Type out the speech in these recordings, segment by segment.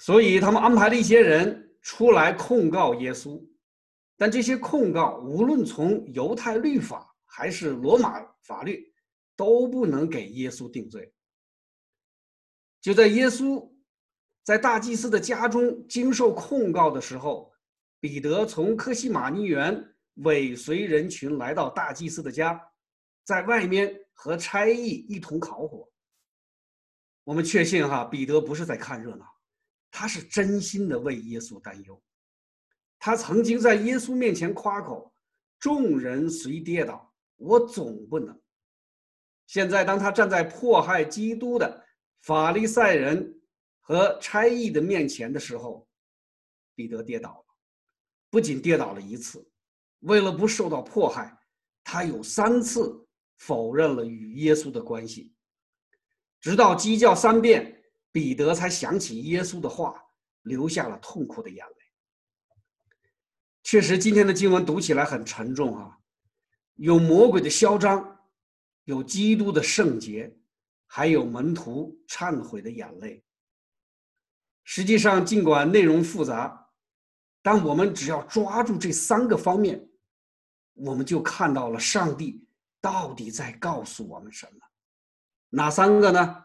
所以他们安排了一些人出来控告耶稣，但这些控告无论从犹太律法还是罗马法律，都不能给耶稣定罪。就在耶稣在大祭司的家中经受控告的时候，彼得从科西玛尼园尾随人群来到大祭司的家，在外面和差役一同烤火。我们确信哈，彼得不是在看热闹，他是真心的为耶稣担忧。他曾经在耶稣面前夸口：“众人虽跌倒，我总不能。”现在，当他站在迫害基督的法利赛人和差役的面前的时候，彼得跌倒了，不仅跌倒了一次，为了不受到迫害，他有三次否认了与耶稣的关系。直到鸡叫三遍，彼得才想起耶稣的话，流下了痛苦的眼泪。确实，今天的经文读起来很沉重啊，有魔鬼的嚣张，有基督的圣洁，还有门徒忏悔的眼泪。实际上，尽管内容复杂，但我们只要抓住这三个方面，我们就看到了上帝到底在告诉我们什么。哪三个呢？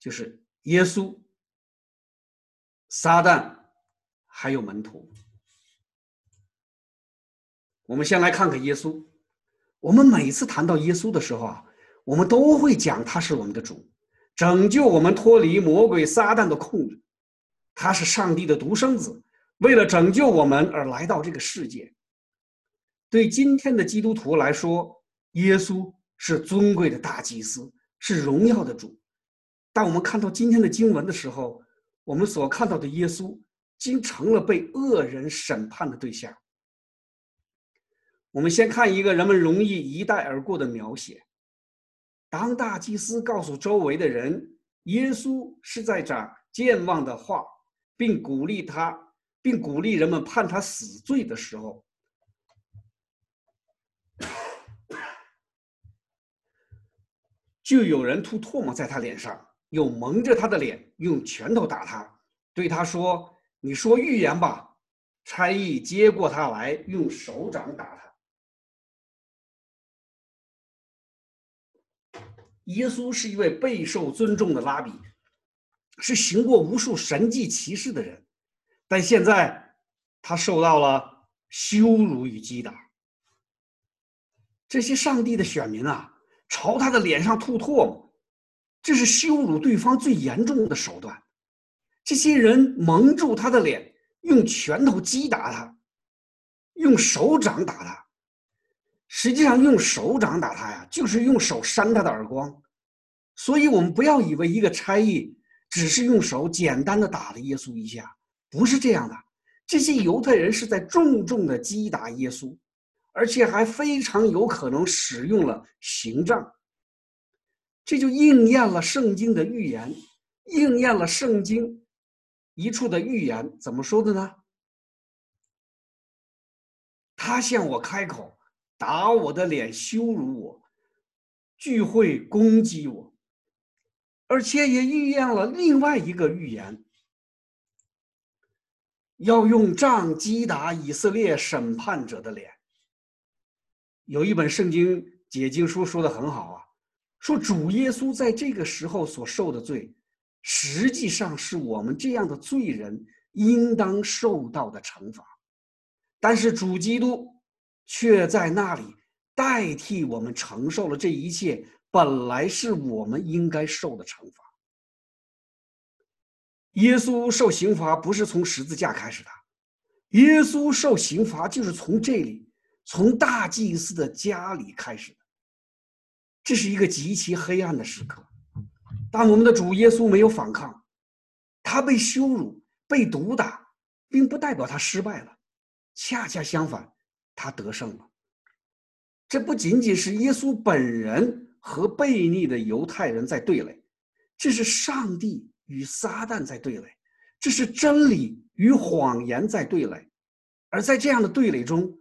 就是耶稣、撒旦，还有门徒。我们先来看看耶稣。我们每次谈到耶稣的时候啊，我们都会讲他是我们的主，拯救我们脱离魔鬼撒旦的控制。他是上帝的独生子，为了拯救我们而来到这个世界。对今天的基督徒来说，耶稣。是尊贵的大祭司，是荣耀的主。当我们看到今天的经文的时候，我们所看到的耶稣，竟成了被恶人审判的对象。我们先看一个人们容易一带而过的描写：当大祭司告诉周围的人，耶稣是在讲健忘的话，并鼓励他，并鼓励人们判他死罪的时候。就有人吐唾沫在他脸上，又蒙着他的脸，用拳头打他，对他说：“你说预言吧。”差役接过他来，用手掌打他。耶稣是一位备受尊重的拉比，是行过无数神迹奇事的人，但现在他受到了羞辱与击打。这些上帝的选民啊！朝他的脸上吐唾沫，这是羞辱对方最严重的手段。这些人蒙住他的脸，用拳头击打他，用手掌打他。实际上，用手掌打他呀，就是用手扇他的耳光。所以，我们不要以为一个差役只是用手简单的打了耶稣一下，不是这样的。这些犹太人是在重重的击打耶稣。而且还非常有可能使用了刑杖，这就应验了圣经的预言，应验了圣经一处的预言。怎么说的呢？他向我开口，打我的脸，羞辱我，聚会攻击我，而且也预言了另外一个预言，要用杖击打以色列审判者的脸。有一本圣经解经书说的很好啊，说主耶稣在这个时候所受的罪，实际上是我们这样的罪人应当受到的惩罚，但是主基督却在那里代替我们承受了这一切，本来是我们应该受的惩罚。耶稣受刑罚不是从十字架开始的，耶稣受刑罚就是从这里。从大祭司的家里开始，这是一个极其黑暗的时刻。但我们的主耶稣没有反抗，他被羞辱、被毒打，并不代表他失败了，恰恰相反，他得胜了。这不仅仅是耶稣本人和悖逆的犹太人在对垒，这是上帝与撒旦在对垒，这是真理与谎言在对垒。而在这样的对垒中，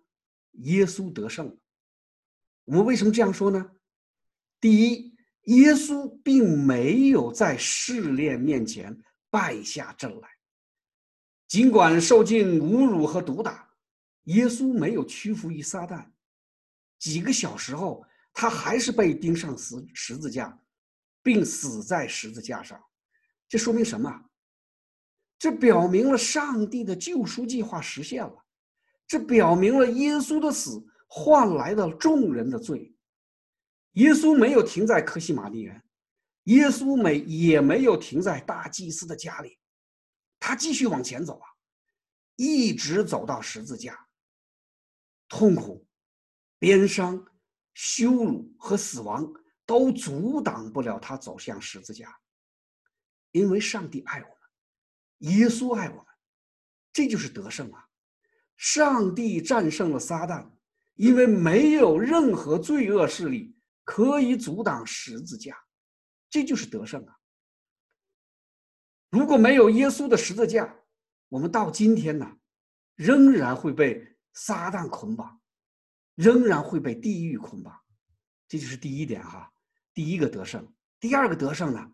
耶稣得胜了。我们为什么这样说呢？第一，耶稣并没有在试炼面前败下阵来。尽管受尽侮辱和毒打，耶稣没有屈服于撒旦。几个小时后，他还是被钉上十十字架，并死在十字架上。这说明什么？这表明了上帝的救赎计划实现了。这表明了耶稣的死换来了众人的罪。耶稣没有停在科西玛丽园，耶稣没也没有停在大祭司的家里，他继续往前走啊，一直走到十字架。痛苦、鞭伤、羞辱和死亡都阻挡不了他走向十字架，因为上帝爱我们，耶稣爱我们，这就是得胜啊！上帝战胜了撒旦，因为没有任何罪恶势力可以阻挡十字架，这就是得胜啊！如果没有耶稣的十字架，我们到今天呢，仍然会被撒旦捆绑，仍然会被地狱捆绑，这就是第一点哈，第一个得胜。第二个得胜呢，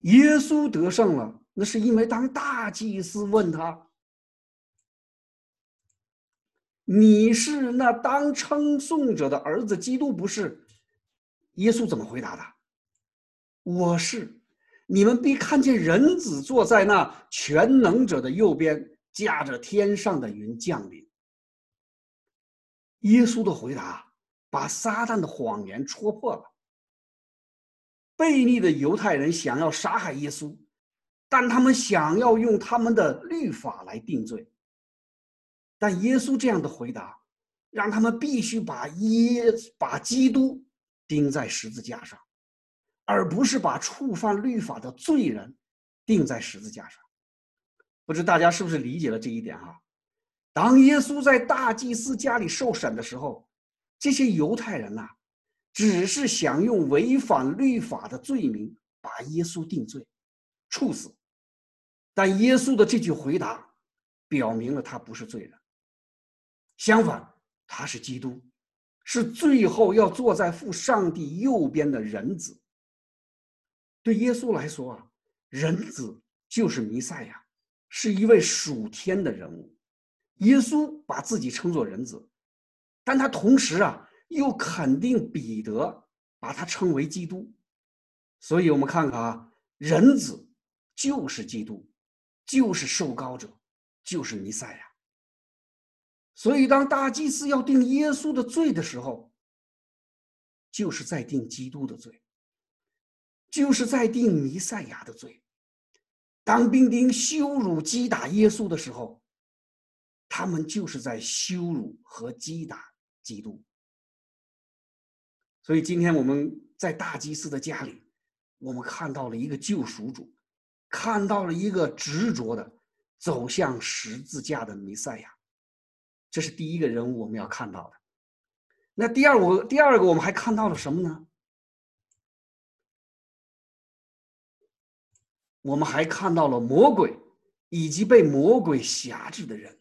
耶稣得胜了，那是因为当大祭司问他。你是那当称颂者的儿子，基督不是？耶稣怎么回答的？我是。你们必看见人子坐在那全能者的右边，驾着天上的云降临。耶稣的回答把撒旦的谎言戳破了。悖逆的犹太人想要杀害耶稣，但他们想要用他们的律法来定罪。但耶稣这样的回答，让他们必须把耶把基督钉在十字架上，而不是把触犯律法的罪人钉在十字架上。不知大家是不是理解了这一点哈？当耶稣在大祭司家里受审的时候，这些犹太人呐，只是想用违反律法的罪名把耶稣定罪、处死。但耶稣的这句回答，表明了他不是罪人。相反，他是基督，是最后要坐在父上帝右边的人子。对耶稣来说啊，人子就是弥赛亚，是一位属天的人物。耶稣把自己称作人子，但他同时啊，又肯定彼得把他称为基督。所以，我们看看啊，人子就是基督，就是受膏者，就是弥赛亚。所以，当大祭司要定耶稣的罪的时候，就是在定基督的罪，就是在定弥赛亚的罪。当兵丁羞辱、击打耶稣的时候，他们就是在羞辱和击打基督。所以，今天我们在大祭司的家里，我们看到了一个救赎主，看到了一个执着的走向十字架的弥赛亚。这是第一个人物我们要看到的。那第二个，第二个我们还看到了什么呢？我们还看到了魔鬼以及被魔鬼辖制的人。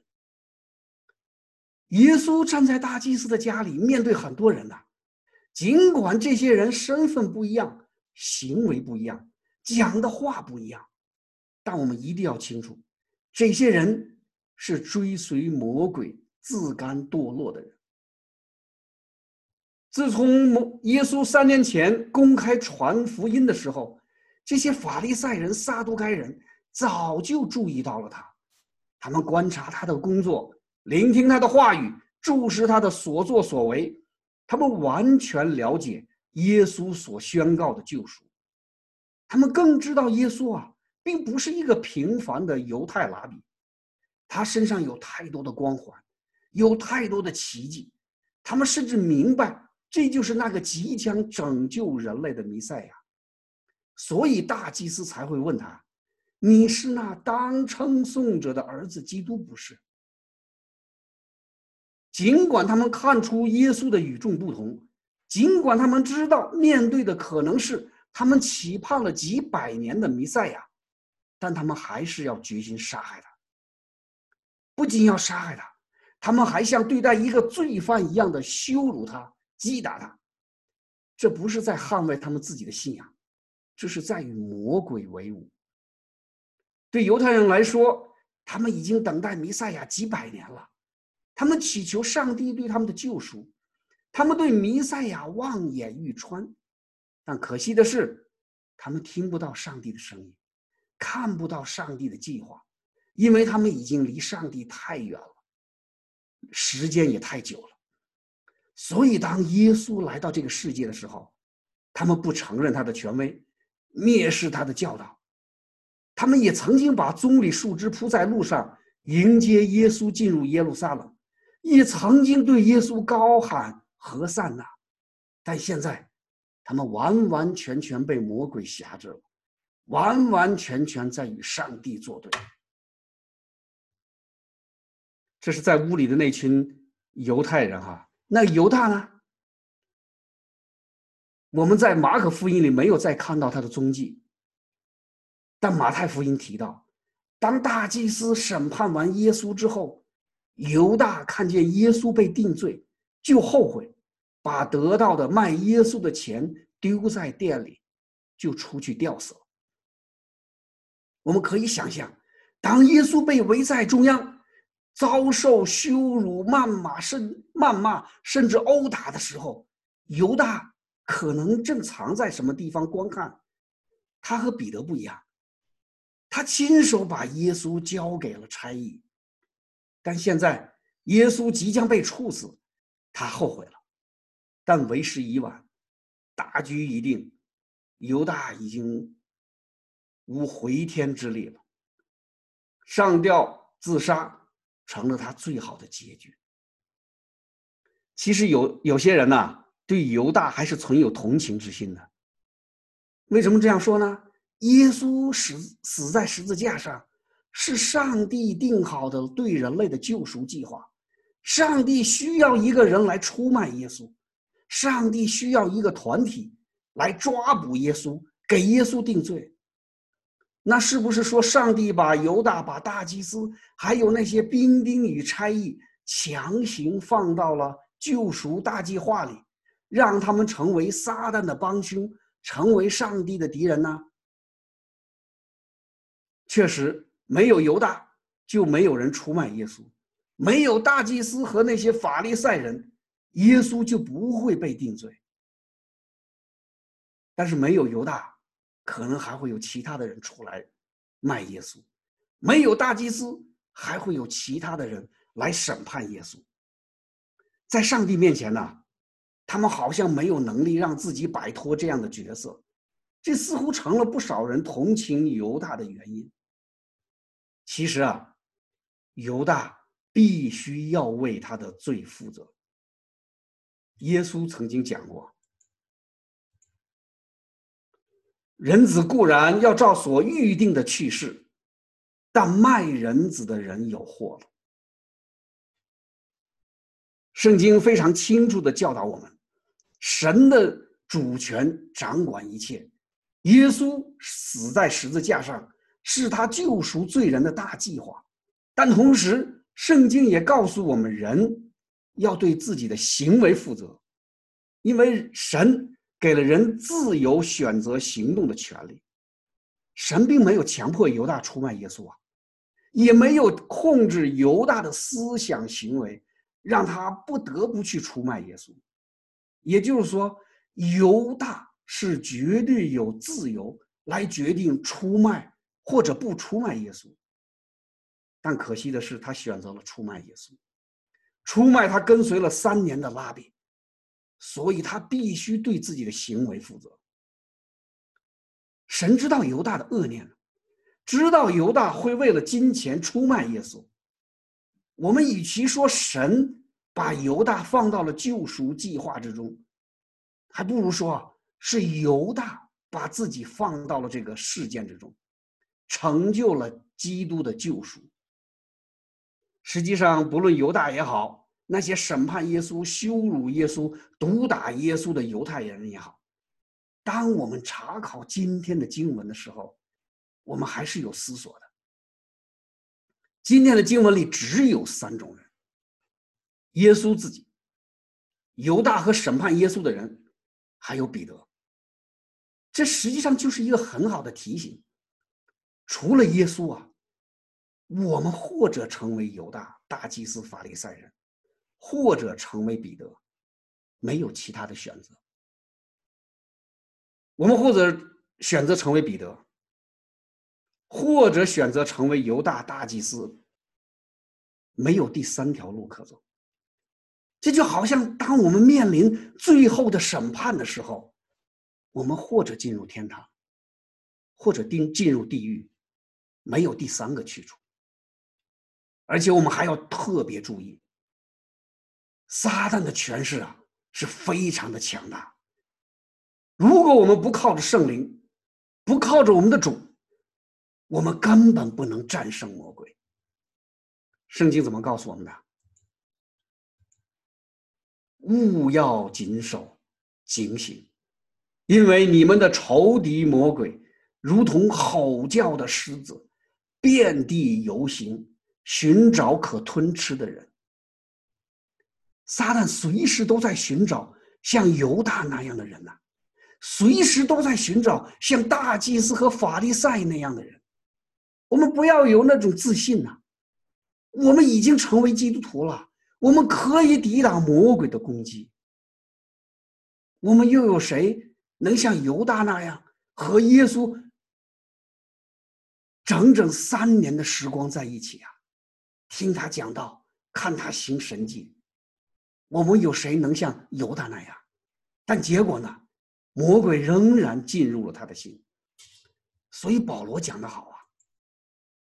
耶稣站在大祭司的家里，面对很多人呐。尽管这些人身份不一样，行为不一样，讲的话不一样，但我们一定要清楚，这些人是追随魔鬼。自甘堕落的人，自从耶稣三年前公开传福音的时候，这些法利赛人、撒都该人早就注意到了他。他们观察他的工作，聆听他的话语，注视他的所作所为，他们完全了解耶稣所宣告的救赎。他们更知道耶稣啊，并不是一个平凡的犹太拉比，他身上有太多的光环。有太多的奇迹，他们甚至明白这就是那个即将拯救人类的弥赛亚，所以大祭司才会问他：“你是那当称颂者的儿子基督不是？”尽管他们看出耶稣的与众不同，尽管他们知道面对的可能是他们期盼了几百年的弥赛亚，但他们还是要决心杀害他。不仅要杀害他。他们还像对待一个罪犯一样的羞辱他、击打他，这不是在捍卫他们自己的信仰，这是在与魔鬼为伍。对犹太人来说，他们已经等待弥赛亚几百年了，他们祈求上帝对他们的救赎，他们对弥赛亚望眼欲穿，但可惜的是，他们听不到上帝的声音，看不到上帝的计划，因为他们已经离上帝太远了，时间也太久了。所以，当耶稣来到这个世界的时候，他们不承认他的权威，蔑视他的教导。他们也曾经把棕榈树枝铺在路上迎接耶稣进入耶路撒冷，也曾经对耶稣高喊“何善呐”，但现在，他们完完全全被魔鬼辖制了，完完全全在与上帝作对。这是在屋里的那群犹太人哈，那犹大呢？我们在马可福音里没有再看到他的踪迹。但马太福音提到，当大祭司审判完耶稣之后，犹大看见耶稣被定罪，就后悔，把得到的卖耶稣的钱丢在店里，就出去吊死了。我们可以想象，当耶稣被围在中央，遭受羞辱、谩骂、甚谩骂甚至殴打的时候，犹大可能正藏在什么地方观看。他和彼得不一样。他亲手把耶稣交给了差役，但现在耶稣即将被处死，他后悔了，但为时已晚，大局已定，犹大已经无回天之力了，上吊自杀成了他最好的结局。其实有有些人呐，对犹大还是存有同情之心的。为什么这样说呢？耶稣死死在十字架上，是上帝定好的对人类的救赎计划。上帝需要一个人来出卖耶稣，上帝需要一个团体来抓捕耶稣，给耶稣定罪。那是不是说，上帝把犹大、把大祭司，还有那些兵丁与差役强行放到了救赎大计划里，让他们成为撒旦的帮凶，成为上帝的敌人呢？确实，没有犹大，就没有人出卖耶稣；没有大祭司和那些法利赛人，耶稣就不会被定罪。但是没有犹大，可能还会有其他的人出来卖耶稣；没有大祭司，还会有其他的人来审判耶稣。在上帝面前呢，他们好像没有能力让自己摆脱这样的角色，这似乎成了不少人同情犹大的原因。其实啊，犹大必须要为他的罪负责。耶稣曾经讲过：“人子固然要照所预定的去世，但卖人子的人有祸了。”圣经非常清楚的教导我们：神的主权掌管一切，耶稣死在十字架上。是他救赎罪人的大计划，但同时，圣经也告诉我们，人要对自己的行为负责，因为神给了人自由选择行动的权利。神并没有强迫犹大出卖耶稣啊，也没有控制犹大的思想行为，让他不得不去出卖耶稣。也就是说，犹大是绝对有自由来决定出卖。或者不出卖耶稣，但可惜的是，他选择了出卖耶稣，出卖他跟随了三年的拉比，所以他必须对自己的行为负责。神知道犹大的恶念，知道犹大会为了金钱出卖耶稣。我们与其说神把犹大放到了救赎计划之中，还不如说是犹大把自己放到了这个事件之中。成就了基督的救赎。实际上，不论犹大也好，那些审判耶稣、羞辱耶稣、毒打耶稣的犹太人也好，当我们查考今天的经文的时候，我们还是有思索的。今天的经文里只有三种人：耶稣自己、犹大和审判耶稣的人，还有彼得。这实际上就是一个很好的提醒。除了耶稣啊，我们或者成为犹大大祭司法利赛人，或者成为彼得，没有其他的选择。我们或者选择成为彼得，或者选择成为犹大大祭司，没有第三条路可走。这就好像当我们面临最后的审判的时候，我们或者进入天堂，或者进进入地狱，没有第三个去处。而且我们还要特别注意，撒旦的权势啊是非常的强大。如果我们不靠着圣灵，不靠着我们的主，我们根本不能战胜魔鬼。圣经怎么告诉我们的？勿要谨守，警醒，因为你们的仇敌魔鬼如同吼叫的狮子，遍地游行，寻找可吞吃的人。撒旦随时都在寻找像犹大那样的人呐，随时都在寻找像大祭司和法利赛那样的人。我们不要有那种自信呐，我们已经成为基督徒了。我们可以抵挡魔鬼的攻击。我们又有谁能像犹大那样和耶稣整整三年的时光在一起啊？听他讲道，看他行神迹。我们有谁能像犹大那样？但结果呢？魔鬼仍然进入了他的心。所以保罗讲的好啊，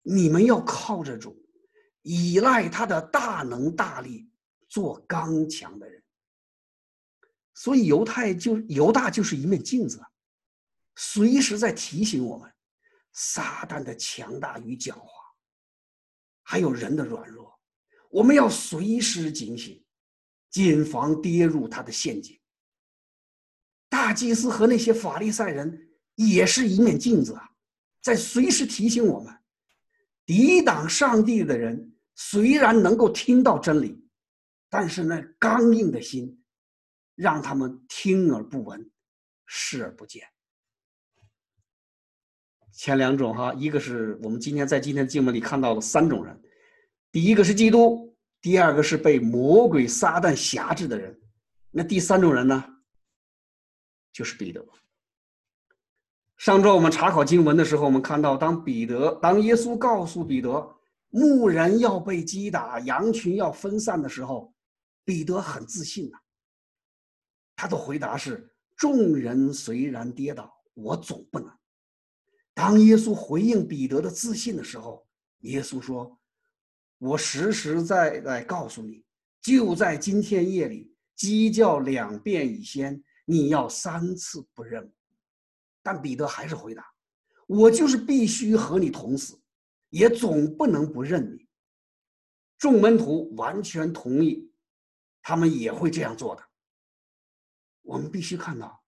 你们要靠着主。依赖他的大能大力，做刚强的人。所以犹太就犹大就是一面镜子，随时在提醒我们撒旦的强大与狡猾，还有人的软弱。我们要随时警醒，谨防跌入他的陷阱。大祭司和那些法利赛人也是一面镜子啊，在随时提醒我们。抵挡上帝的人虽然能够听到真理，但是那刚硬的心，让他们听而不闻，视而不见。前两种哈，一个是我们今天在今天经文里看到的三种人，第一个是基督，第二个是被魔鬼撒旦辖制的人，那第三种人呢，就是彼得。上周我们查考经文的时候，我们看到，当彼得当耶稣告诉彼得牧人要被击打，羊群要分散的时候，彼得很自信呐。他的回答是：“众人虽然跌倒，我总不能。”当耶稣回应彼得的自信的时候，耶稣说：“我实实在在告诉你，就在今天夜里，鸡叫两遍以先，你要三次不认。”但彼得还是回答：“我就是必须和你同死，也总不能不认你。”众门徒完全同意，他们也会这样做的。我们必须看到，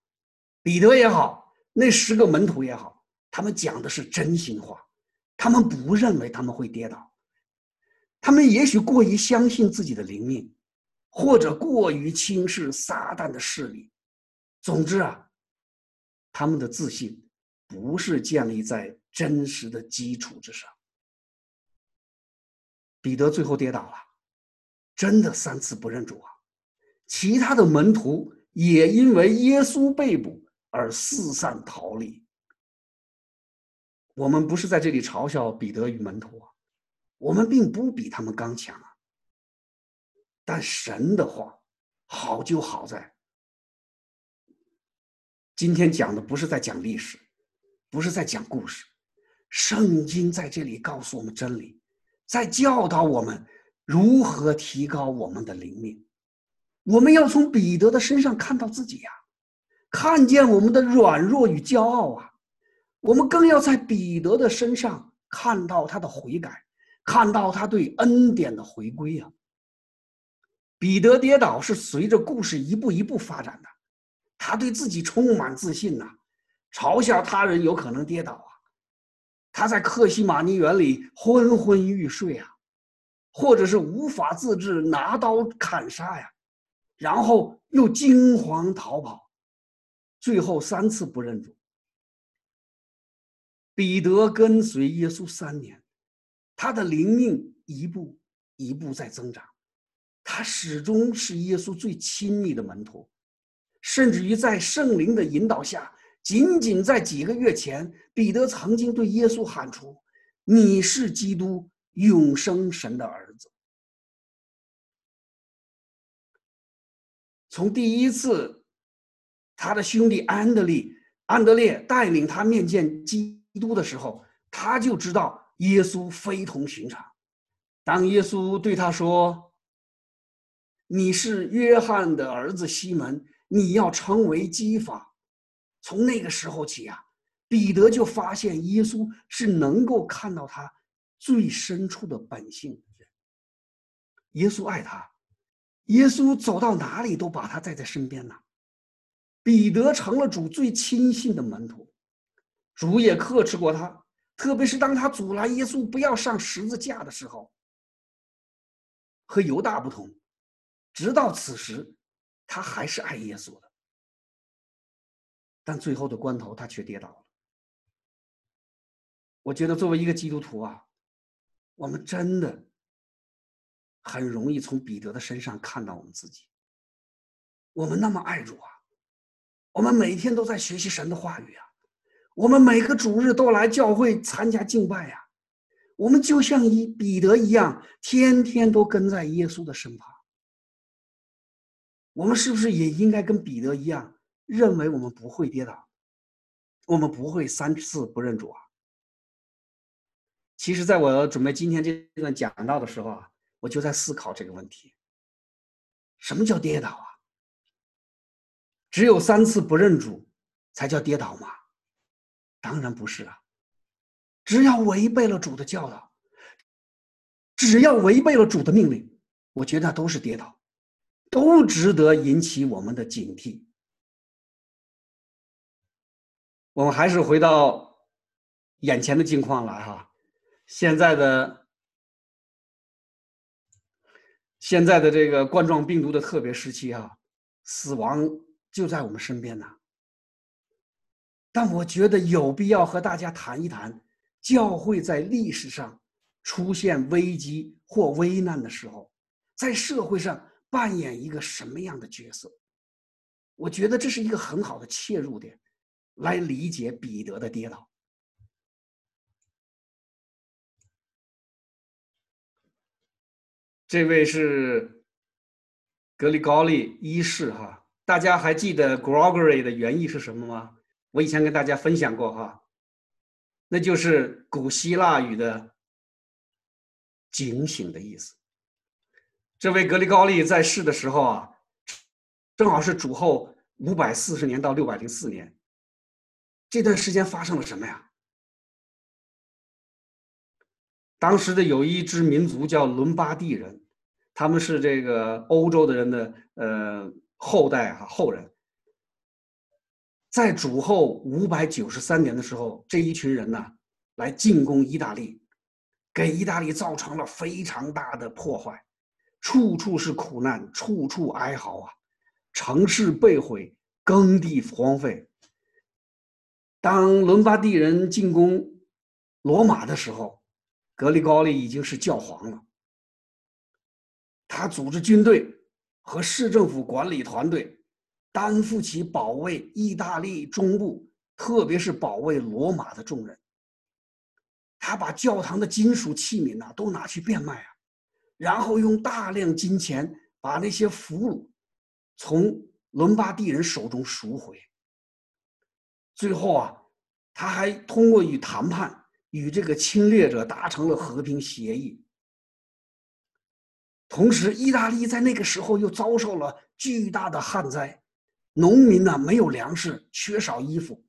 彼得也好，那十个门徒也好，他们讲的是真心话，他们不认为他们会跌倒，他们也许过于相信自己的灵命，或者过于轻视撒旦的势力。总之啊。他们的自信不是建立在真实的基础之上。彼得最后跌倒了，真的三次不认主啊！其他的门徒也因为耶稣被捕而四散逃离。我们不是在这里嘲笑彼得与门徒啊，我们并不比他们刚强啊。但神的话好就好在。今天讲的不是在讲历史，不是在讲故事，圣经在这里告诉我们真理，在教导我们如何提高我们的灵命。我们要从彼得的身上看到自己呀，看见我们的软弱与骄傲啊。我们更要在彼得的身上看到他的悔改，看到他对恩典的回归呀。彼得跌倒是随着故事一步一步发展的。他对自己充满自信呐，嘲笑他人有可能跌倒啊。他在克西马尼园里昏昏欲睡啊，或者是无法自制，拿刀砍杀呀，然后又惊慌逃跑，最后三次不认主。彼得跟随耶稣三年，他的灵命一步一步在增长，他始终是耶稣最亲密的门徒，甚至于在圣灵的引导下，仅仅在几个月前，彼得曾经对耶稣喊出：“你是基督，永生神的儿子。”从第一次，他的兄弟安德利。安德烈带领他面见基督的时候，他就知道耶稣非同寻常。当耶稣对他说：“你是约翰的儿子西门，你要成为基法。”从那个时候起啊，彼得就发现耶稣是能够看到他最深处的本性。耶稣爱他，耶稣走到哪里都把他带在身边呢。彼得成了主最亲信的门徒，主也克制过他，特别是当他阻拦耶稣不要上十字架的时候。和犹大不同，直到此时，他还是爱耶稣的。但最后的关头，他却跌倒了。我觉得作为一个基督徒啊，我们真的很容易从彼得的身上看到我们自己。我们那么爱主啊。我们每天都在学习神的话语啊，我们每个主日都来教会参加敬拜呀，我们就像一彼得一样，天天都跟在耶稣的身旁。我们是不是也应该跟彼得一样，认为我们不会跌倒，我们不会三次不认主啊？其实，在我准备今天这段讲到的时候啊，我就在思考这个问题：什么叫跌倒啊？只有三次不认主，才叫跌倒吗？当然不是啊！只要违背了主的教导，只要违背了主的命令，我觉得都是跌倒，都值得引起我们的警惕。我们还是回到眼前的境况来哈，现在的现在的这个冠状病毒的特别时期啊，死亡。就在我们身边呢，但我觉得有必要和大家谈一谈，教会在历史上出现危机或危难的时候，在社会上扮演一个什么样的角色？我觉得这是一个很好的切入点，来理解彼得的跌倒。这位是格里高利一世哈。大家还记得 Gregory 的原意是什么吗？我以前跟大家分享过哈，那就是古希腊语的“警醒”的意思。这位格里高利在世的时候啊，正好是主后五百四十年到六百零四年，这段时间发生了什么呀？当时的有一支民族叫伦巴第人，他们是这个欧洲的人的呃。后代哈后人，在主后五百九十三年的时候，这一群人呢来进攻意大利，给意大利造成了非常大的破坏，处处是苦难，处处哀嚎啊，城市被毁，耕地荒废。当伦巴第人进攻罗马的时候，格里高利已经是教皇了，他组织军队。和市政府管理团队担负起保卫意大利中部，特别是保卫罗马的重任。他把教堂的金属器皿呐都拿去变卖啊，然后用大量金钱把那些俘虏从伦巴第人手中赎回。最后啊，他还通过与谈判与这个侵略者达成了和平协议。同时，意大利在那个时候又遭受了巨大的旱灾，农民呢没有粮食，缺少衣服，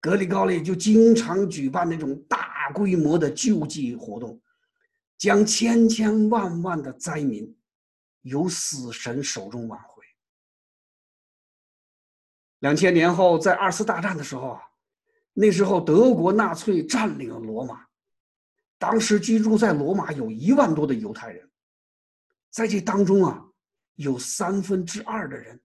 格里高利就经常举办那种大规模的救济活动，将千千万万的灾民由死神手中挽回。两千年后，在二次大战的时候啊，那时候德国纳粹占领了罗马，当时居住在罗马有一万多的犹太人。在这当中啊，有三分之二的人，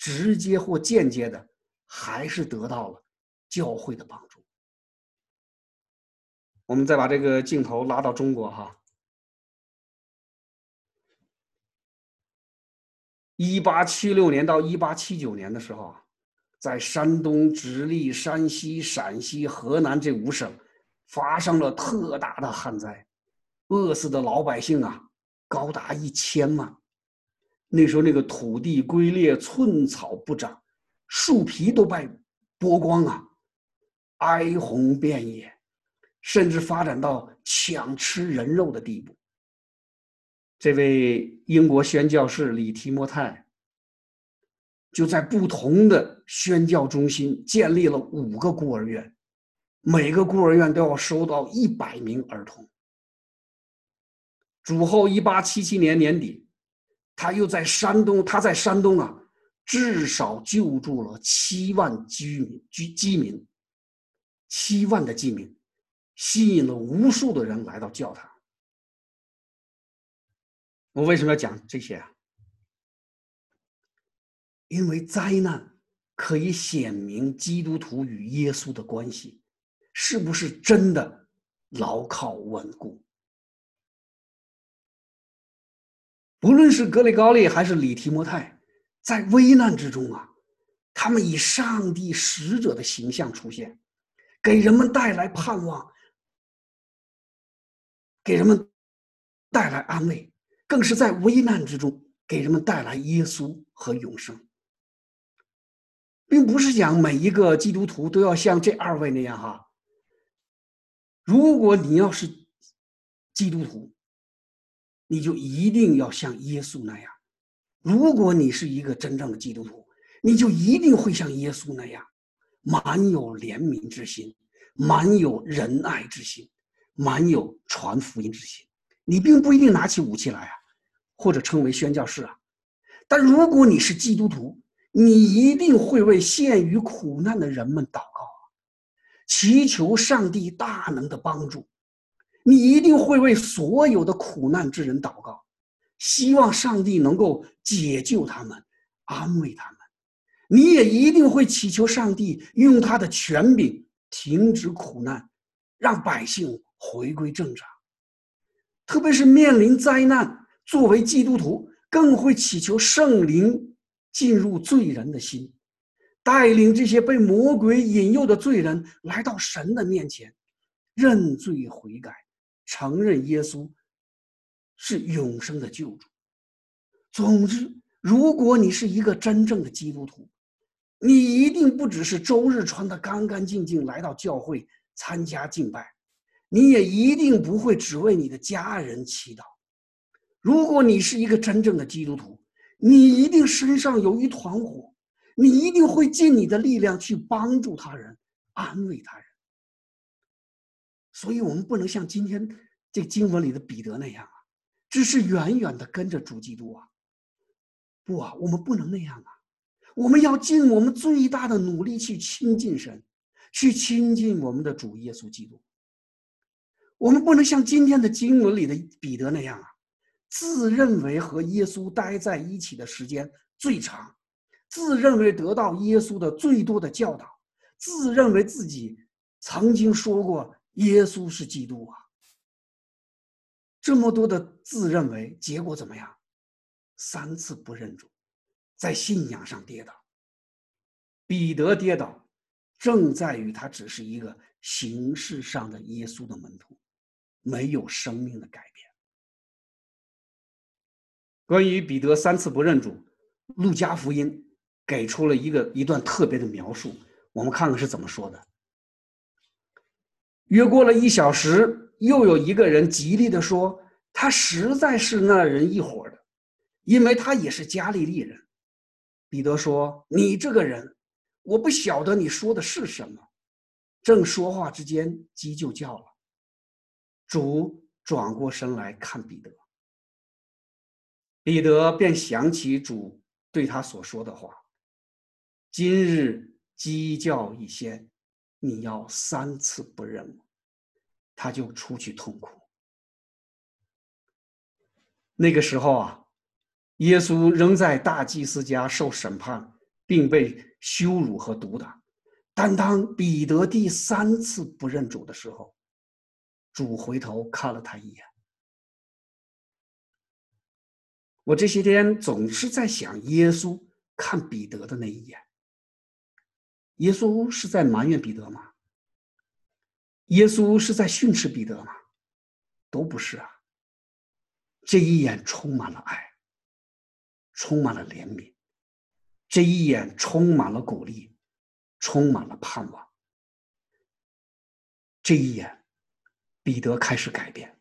直接或间接的，还是得到了教会的帮助。我们再把这个镜头拉到中国哈。一八七六年到一八七九年的时候啊，在山东、直隶、山西、陕西、河南这五省发生了特大的旱灾，饿死的老百姓啊高达一千万。那时候那个土地龟裂，寸草不长，树皮都被剥光啊，哀鸿遍野，甚至发展到抢吃人肉的地步。这位英国宣教士李提莫泰就在不同的宣教中心建立了五个孤儿院，每个孤儿院都要收到一百名儿童。主后一八七七年年底，他又在山东，他在山东啊，至少救助了七万居民居饥民，七万的饥民，吸引了无数的人来到教堂。我为什么要讲这些啊？因为灾难可以显明基督徒与耶稣的关系是不是真的牢靠稳固。不论是格雷高利还是李提摩泰，在危难之中啊，他们以上帝使者的形象出现，给人们带来盼望，给人们带来安慰。更是在危难之中给人们带来耶稣和永生，并不是讲每一个基督徒都要像这二位那样哈。如果你要是基督徒，你就一定要像耶稣那样；如果你是一个真正的基督徒，你就一定会像耶稣那样，满有怜悯之心，满有仁爱之心，满有传福音之心。你并不一定拿起武器来啊。或者称为宣教士啊，但如果你是基督徒，你一定会为陷于苦难的人们祷告啊祈求上帝大能的帮助。你一定会为所有的苦难之人祷告，希望上帝能够解救他们，安慰他们。你也一定会祈求上帝用他的权柄停止苦难，让百姓回归正常。特别是面临灾难。作为基督徒，更会祈求圣灵进入罪人的心，带领这些被魔鬼引诱的罪人来到神的面前，认罪悔改，承认耶稣是永生的救主。总之，如果你是一个真正的基督徒，你一定不只是周日穿得干干净净来到教会参加敬拜，你也一定不会只为你的家人祈祷。如果你是一个真正的基督徒，你一定身上有一团火，你一定会尽你的力量去帮助他人、安慰他人。所以，我们不能像今天这经文里的彼得那样啊，只是远远的跟着主基督啊。不啊，我们不能那样啊！我们要尽我们最大的努力去亲近神，去亲近我们的主耶稣基督。我们不能像今天的经文里的彼得那样啊。自认为和耶稣待在一起的时间最长，自认为得到耶稣的最多的教导，自认为自己曾经说过耶稣是基督啊。这么多的自认为，结果怎么样？三次不认主，在信仰上跌倒。彼得跌倒，正在于他只是一个形式上的耶稣的门徒，没有生命的改变。关于彼得三次不认主，路加福音给出了一个一段特别的描述，我们看看是怎么说的。约过了一小时，又有一个人极力的说，他实在是那人一伙的，因为他也是加利利人。彼得说：“你这个人，我不晓得你说的是什么。”正说话之间，鸡就叫了。主转过身来看彼得。彼得便想起主对他所说的话：“今日鸡叫一先，你要三次不认我。”他就出去痛哭。那个时候啊，耶稣仍在大祭司家受审判，并被羞辱和毒打。但当彼得第三次不认主的时候，主回头看了他一眼。我这些天总是在想，耶稣看彼得的那一眼。耶稣是在埋怨彼得吗？耶稣是在训斥彼得吗？都不是啊。这一眼充满了爱，充满了怜悯，这一眼充满了鼓励，充满了盼望。这一眼，彼得开始改变。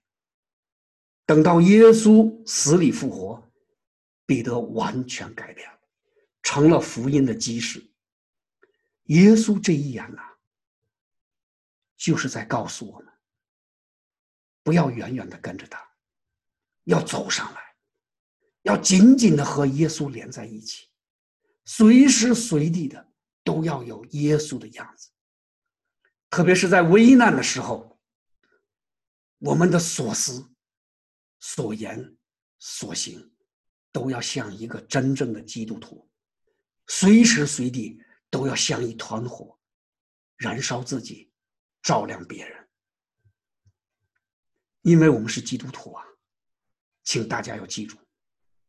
等到耶稣死里复活，彼得完全改变了，成了福音的基石。耶稣这一眼呐，就是在告诉我们：不要远远的跟着他，要走上来，要紧紧的和耶稣连在一起，随时随地的都要有耶稣的样子。特别是在危难的时候，我们的所思、所言、所行，都要像一个真正的基督徒，随时随地。都要像一团火，燃烧自己，照亮别人。因为我们是基督徒啊，请大家要记住，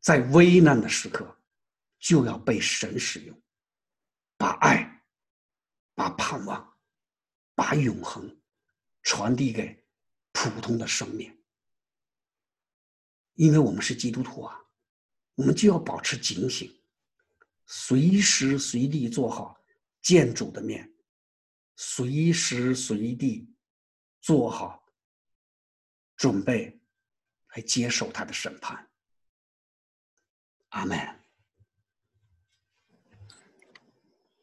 在危难的时刻，就要被神使用，把爱、把盼望、把永恒传递给普通的生命。因为我们是基督徒啊，我们就要保持警醒。随时随地做好见主的面，随时随地做好准备来接受他的审判。阿门。